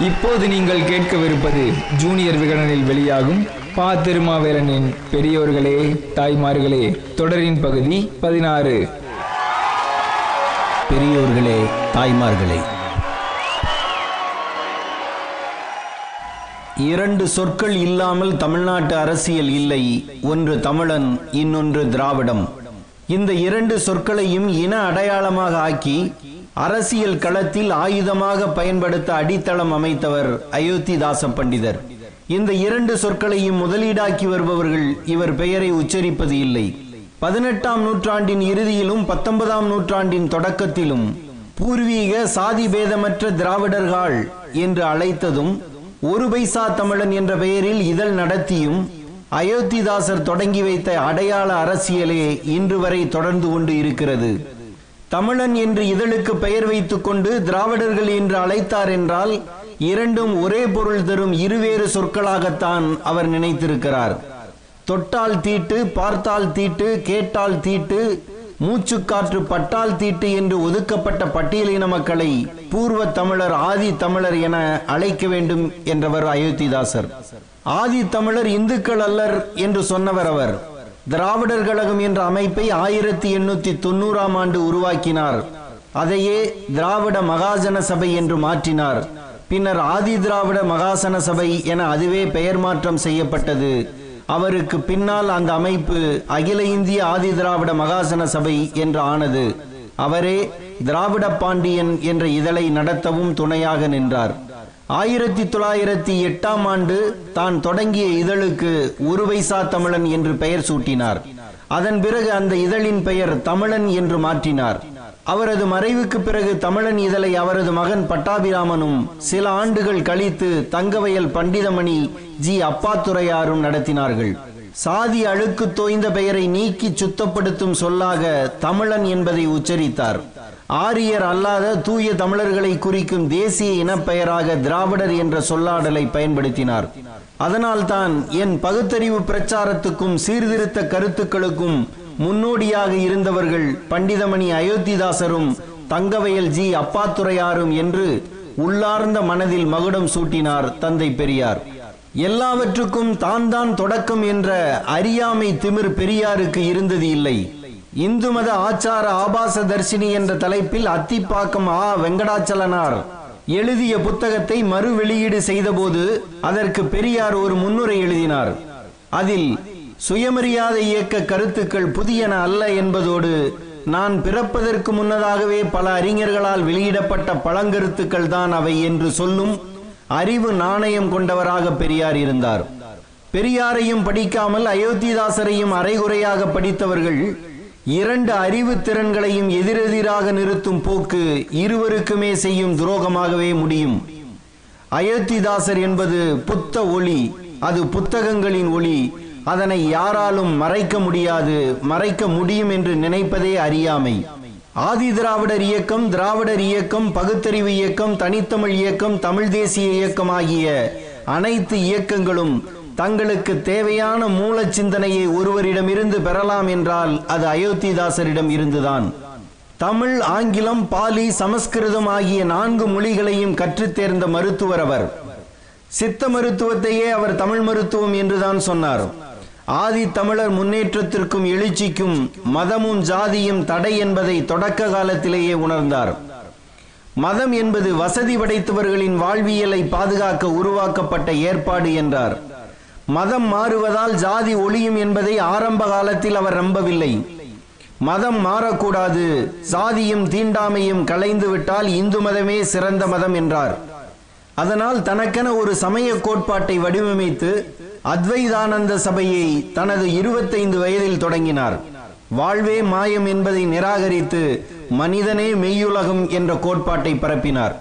இப்போது நீங்கள் கேட்கவிருப்பது ஜூனியர் விகடனில் வெளியாகும் பா திருமாவேலனின் பெரியோர்களே தாய்மார்களே தொடரின் பகுதி பதினாறு. பெரியோர்களே தாய்மார்களே. இரண்டு சொற்கள் இல்லாமல் தமிழ்நாட்டு அரசியல் இல்லை. ஒன்று தமிழன் இன்னொன்று திராவிடம். இந்த இரண்டு சொற்களையும் இன அடையாளமாக ஆக்கி அரசியல் களத்தில் ஆயுதமாக பயன்படுத்த அடித்தளம் அமைத்தவர் அயோத்திதாச பண்டிதர். இந்த இரண்டு சொற்களையும் முதலீடாக்கி வருபவர்கள் இவர் பெயரை உச்சரிப்பது இல்லை. பதினெட்டாம் நூற்றாண்டின் இறுதியிலும் பத்தொன்பதாம் நூற்றாண்டின் தொடக்கத்திலும் பூர்வீக சாதி பேதமற்ற திராவிடர்கள் என்று அழைத்ததும் ஒரு பைசா தமிழன் என்ற பெயரில் இதழ் நடத்தியும் அயோத்திதாசர் தொடங்கி வைத்த அடையாள அரசியலே இன்று வரை தொடர்ந்து கொண்டு இருக்கிறது. தமிழன் என்று இதழுக்கு பெயர் வைத்துக் கொண்டு திராவிடர்கள் என்று அழைத்தார் என்றால் இரண்டும் ஒரே பொருள் தரும் இருவேறு சொற்களாகத்தான் அவர் நினைத்திருக்கிறார். தொட்டால் தீட்டு பார்த்தால் தீட்டு கேட்டால் தீட்டு மூச்சுக்காற்று பட்டால் தீட்டு என்று ஒதுக்கப்பட்ட பட்டியலின மக்களை பூர்வ தமிழர் ஆதி தமிழர் என அழைக்க வேண்டும் என்றவர் அயோத்திதாசர். ஆதி தமிழர் இந்துக்கள் அல்லர் என்று சொன்னவர் அவர். திராவிடர் கழகம் என்ற அமைப்பை ஆயிரத்தி எண்ணூத்தி தொண்ணூறாம் ஆண்டு உருவாக்கினார். அதையே திராவிட மகாஜன சபை என்று மாற்றினார். பின்னர் ஆதி திராவிட மகாசன சபை என அதுவே பெயர் மாற்றம் செய்யப்பட்டது. அவருக்கு பின்னால் அந்த அமைப்பு அகில இந்திய ஆதி திராவிட மகாசன சபை என்று ஆனது. அவரே திராவிட பாண்டியன் என்ற இதழை நடத்தவும் துணையாக நின்றார். ஆயிரத்தி தொள்ளாயிரத்தி எட்டாம் ஆண்டு தான் தொடங்கிய இதழுக்கு ஒரு பைசா தமிழன் என்று பெயர் சூட்டினார். அதன் பிறகு அந்த இதழின் பெயர் தமிழன் என்று மாற்றினார். அவரது மறைவுக்கு பிறகு தமிழன் இதழை அவரது மகன் பட்டாபிராமனும் சில ஆண்டுகள் கழித்து தங்கவயல் பண்டிதமணி ஜி அப்பாத்துறையாரும் நடத்தினார்கள். சாதி அழுக்கு தோய்ந்த பெயரை நீக்கி சுத்தப்படுத்தும் சொல்லாக தமிழன் என்பதை உச்சரித்தார். ஆரியர் அல்லாத தூய தமிழர்களை குறிக்கும் தேசிய இனப்பெயராக திராவிடர் என்ற சொல்லாடலை பயன்படுத்தினார். அதனால்தான் என் பகுத்தறிவு பிரச்சாரத்துக்கும் சீர்திருத்த கருத்துக்களுக்கும் முன்னோடியாக இருந்தவர்கள் பண்டிதமணி அயோத்திதாசரும் தங்கவயல் ஜி அப்பாத்துரையாரும் என்று உள்ளார்ந்த மனதில் மகுடம் சூட்டினார் தந்தை பெரியார். எல்லாவற்றுக்கும் தான் தான் தொடக்கம் என்ற அறியாமை திமிர் பெரியாருக்கு இருந்தது இல்லை. இந்து மத ஆச்சார ஆபாச தர்சினி என்ற தலைப்பில் அத்திப்பாக்கம் ஆ வெங்கடாச்சலனார் எழுதிய புத்தகத்தை மறு வெளியீடு செய்தபோது அதற்கு பெரியார் ஒரு முன்னுரை எழுதினார். அதில் சுயமரியாதை இயக்க கருத்துக்கள் புதியன அல்ல என்பதோடு நான் பிறப்பதற்கு முன்னதாகவே பல அறிஞர்களால் வெளியிடப்பட்ட பழங்கருத்துக்கள் தான் அவை என்று சொல்லும் அறிவு நாணயம் கொண்டவராக பெரியார் இருந்தார். பெரியாரையும் படிக்காமல் அயோத்திதாசரையும் அரைகுறையாக படித்தவர்கள் இரண்டு அறிவு திறன்களையும் எதிரெதிராக நிறுத்தும் போக்கு இருவருக்குமே செய்யும் துரோகமாகவே முடியும். அயோத்திதாசர் என்பது புத்த ஒளி அது புத்தகங்களின் ஒளி. அதனை யாராலும் மறைக்க முடியாது மறைக்க முடியும் என்று நினைப்பதே அறியாமை. ஆதி திராவிடர் இயக்கம் திராவிடர் இயக்கம் பகுத்தறிவு இயக்கம் தனித்தமிழ் இயக்கம் தமிழ் தேசிய இயக்கம் ஆகிய அனைத்து இயக்கங்களும் தங்களுக்கு தேவையான மூல சிந்தனையை ஒருவரிடமிருந்து பெறலாம் என்றால் அது அயோத்திதாசரிடம் இருந்துதான். தமிழ் ஆங்கிலம் பாலி சமஸ்கிருதம் ஆகிய நான்கு மொழிகளையும் கற்றுத் தேர்ந்த மருத்துவர் அவர். சித்த மருத்துவத்தையே அவர் தமிழ் மருத்துவம் என்றுதான் சொன்னார். ஆதி தமிழர் முன்னேற்றத்திற்கும் எழுச்சிக்கும் மதமும் ஜாதியும் தடை என்பதை தொடக்க காலத்திலேயே உணர்ந்தார். மதம் என்பது வசதி படைத்தவர்களின் வாழ்வியலை பாதுகாக்க உருவாக்கப்பட்ட ஏற்பாடு என்றார். மதம் மாறுவதால் ஜாதி ஒளியும் என்பதை ஆரம்ப காலத்தில் அவர் நம்பவில்லை. மதம் மாறக்கூடாது. சாதியும் தீண்டாமையும் கலைந்து விட்டால் இந்து மதமே சிறந்த மதம் என்றார். அதனால் தனக்கென ஒரு சமய கோட்பாட்டை வடிவமைத்து அத்வைதானந்த சபையை தனது இருபத்தைந்து வயதில் தொடங்கினார். வாழ்வே மாயம் என்பதை நிராகரித்து மனிதனே மெய்யுலகம் என்ற கோட்பாட்டை பரப்பினார்.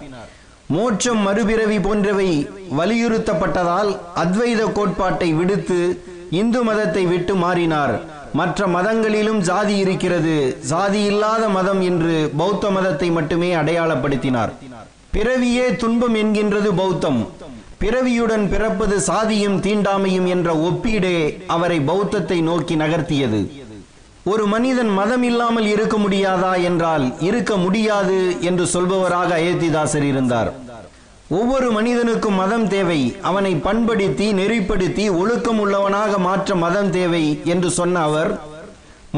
மோட்சம் மறுபிறவி போன்றவை வலியுறுத்தப்பட்டதால் அத்வைத கோட்பாட்டை விடுத்து இந்து மதத்தை விட்டு மாறினார். மற்ற மதங்களிலும் ஜாதி இருக்கிறது. ஜாதி இல்லாத மதம் என்று பௌத்த மதத்தை மட்டுமே அடையாளப்படுத்தினார். பிறவியே துன்பம் என்கின்றது பௌத்தம். பிறவியுடன் பிறப்பது சாதியும் தீண்டாமையும் என்ற ஒப்பீடே அவரை பௌத்தத்தை நோக்கி நகர்த்தியது. ஒரு மனிதன் மதம் இல்லாமல் இருக்க முடியாதா என்றால் இருக்க முடியாது என்று சொல்பவராக அயோத்திதாசர் இருந்தார். ஒவ்வொரு மனிதனுக்கும் மதம் தேவை. அவனை பண்படுத்தி நெறிப்படுத்தி ஒழுக்கம் உள்ளவனாக மாற்ற மதம் தேவை என்று சொன்ன அவர்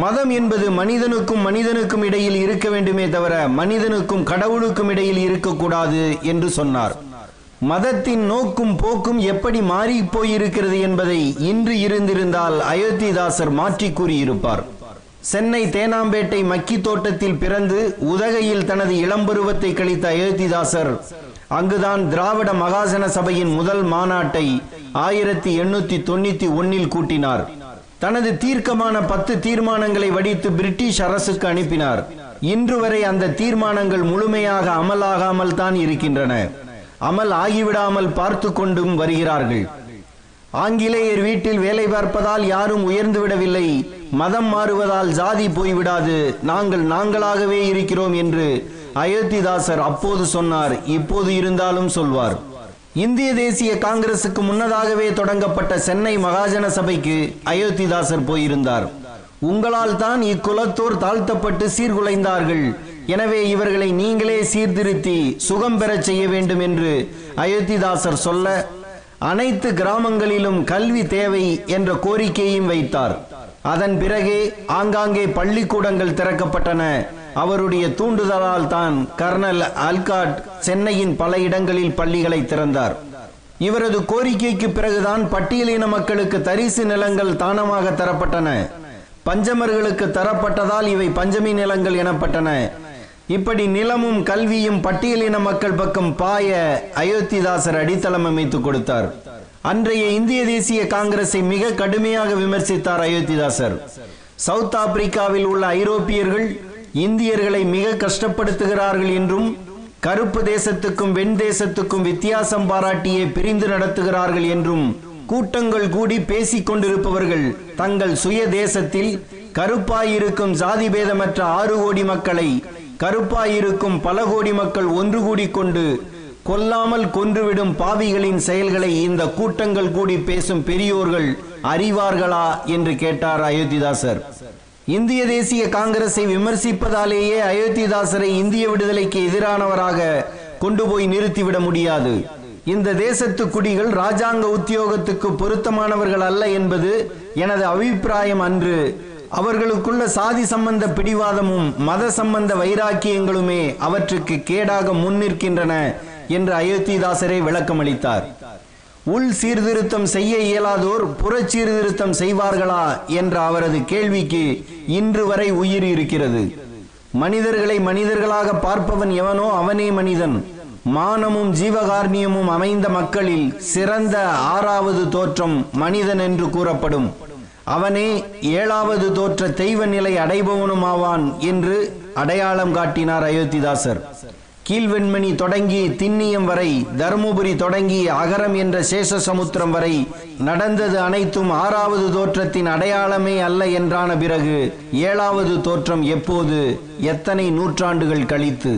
மதம் என்பது மனிதனுக்கும் மனிதனுக்கும் இடையில் இருக்க வேண்டுமே தவிர மனிதனுக்கும் கடவுளுக்கும் இடையில் இருக்கக்கூடாது என்று சொன்னார். மதத்தின் நோக்கும் போக்கும் எப்படி மாறி போயிருக்கிறது என்பதை இன்று இருந்திருந்தால் அயோத்திதாசர் மாற்றி கூறியிருப்பார். சென்னை தேனாம்பேட்டை மக்கி தோட்டத்தில் பிறந்து உதகையில் தனது இளம்பருவத்தை கழித்த அயோத்திதாசர். அங்குதான் திராவிட மகாசன சபையின் முதல் மாநாட்டை ஆயிரத்தி எண்ணூத்தி தொண்ணூத்தி ஒன்னில் கூட்டினார். தனது தீர்க்கமான பத்து தீர்மானங்களை வடித்து பிரிட்டிஷ் அரசுக்கு அனுப்பினார். இன்று வரை அந்த தீர்மானங்கள் முழுமையாக அமலாகாமல் தான் இருக்கின்றன. அமல் ஆகிவிடாமல் பார்த்து கொண்டும் வருகிறார்கள். ஆங்கிலேயர் வீட்டில் வேலை பார்ப்பதால் யாரும் உயர்ந்து விடவில்லை. மதம் மாறுவதால் ஜாதி போய்விடாது. நாங்கள் நாங்களாகவே இருக்கிறோம் என்று அயோத்திதாசர் அப்போது சொன்னார். இப்போது இருந்தாலும் சொல்வார். இந்திய தேசிய காங்கிரசுக்கு முன்னதாகவே தொடங்கப்பட்ட சென்னை மகாஜன சபைக்கு அயோத்திதாசர் போயிருந்தார். உங்களால் தான் இக்குலத்தோர் தாழ்த்தப்பட்டு சீர்குலைந்தார்கள். எனவே இவர்களை நீங்களே சீர்திருத்தி சுகம் பெறச் செய்ய வேண்டும் என்று அயோத்திதாசர் சொல்ல அனைத்து கிராமங்களிலும் கல்வி தேவை என்ற கோரிக்கையும் வைத்தார். அதன் பிறகே ஆங்காங்கே பள்ளிக்கூடங்கள் திறக்கப்பட்டன. அவருடைய தூண்டுதலால் தான் கர்னல் அல்காட் சென்னையின் பல இடங்களில் பள்ளிகளை திறந்தார். இவரது கோரிக்கைக்கு பிறகுதான் பட்டியலின மக்களுக்கு தரிசு நிலங்கள் தானமாக தரப்பட்டன. பஞ்சமர்களுக்கு தரப்பட்டதால் இவை பஞ்சமி நிலங்கள் எனப்பட்டன. இப்படி நிலமும் கல்வியும் பட்டியலின மக்கள் பக்கம் பாய அயோத்திதாசர் அடித்தளம் அமைத்து கொடுத்தார். அன்றைய இந்திய தேசிய காங்கிரஸை மிக கடுமையாக விமர்சித்தார் அயோத்திதாசர். சவுத் ஆப்பிரிக்காவில் உள்ள ஐரோப்பியர்கள் இந்தியர்களை மிக கஷ்டப்படுத்துகிறார்கள் என்றும் கருப்பு தேசத்துக்கும் வெண் தேசத்துக்கும் வித்தியாசம் பாராட்டியே பிரிந்து நடத்துகிறார்கள் என்றும் கூட்டங்கள் கூடி பேசிக் கொண்டிருப்பவர்கள் தங்கள் சுய தேசத்தில் கருப்பாயிருக்கும் ஜாதி பேதமற்ற ஆறு கோடி மக்களை கருப்பாயிருக்கும் பல கோடி மக்கள் ஒன்று கூடிக்கொண்டு கொல்லாமல் கொன்றுவிடும் பாவிகளின் செயல்களை இந்த கூட்டங்கள் கூடி பேசும் பெரியோர்கள் அறிவார்களா என்று கேட்டார் அயோத்திதாசர். இந்திய தேசிய காங்கிரஸை விமர்சிப்பதாலேயே அயோத்திதாசரை இந்திய விடுதலைக்கு எதிரானவராக கொண்டு போய் நிறுத்திவிட முடியாது. இந்த தேசத்து குடிகள் ராஜாங்க உத்தியோகத்துக்கு பொருத்தமானவர்கள் அல்ல என்பது எனது அபிப்பிராயம் அன்று அவர்களுக்குள்ள சாதி சம்பந்த பிடிவாதமும் மத சம்பந்த வைராக்கியங்களுமே அவற்றுக்கு கேடாக முன்னிற்கின்றன என்று அயோத்திதாசரே விளக்கமளித்தார். உள் சீர்திருத்தம் செய்ய இயலாதோர் புற சீர்திருத்தம் செய்வார்களா என்ற அவரது கேள்விக்கு இன்று வரை உயிர் இருக்கிறது. மனிதர்களை மனிதர்களாக பார்ப்பவன் எவனோ அவனே மனிதன். மானமும் ஜீவகார்ணியமும் அமைந்த மக்களில் சிறந்த ஆறாவது தோற்றம் மனிதன் என்று கூறப்படும். அவனே ஏழாவது தோற்ற தெய்வ நிலை அடைபவனுமாவான் என்று அடையாளம் காட்டினார் அயோத்திதாசர். கீழ்வெண்மணி தொடங்கி திண்ணியம் வரை தருமபுரி தொடங்கி அகரம் என்ற சேஷ சமுத்திரம் வரை நடந்தது அனைத்தும் ஆறாவது தோற்றத்தின் அடையாளமே அல்ல என்றான பிறகு ஏழாவது தோற்றம் எப்போது எத்தனை நூற்றாண்டுகள் கழித்து?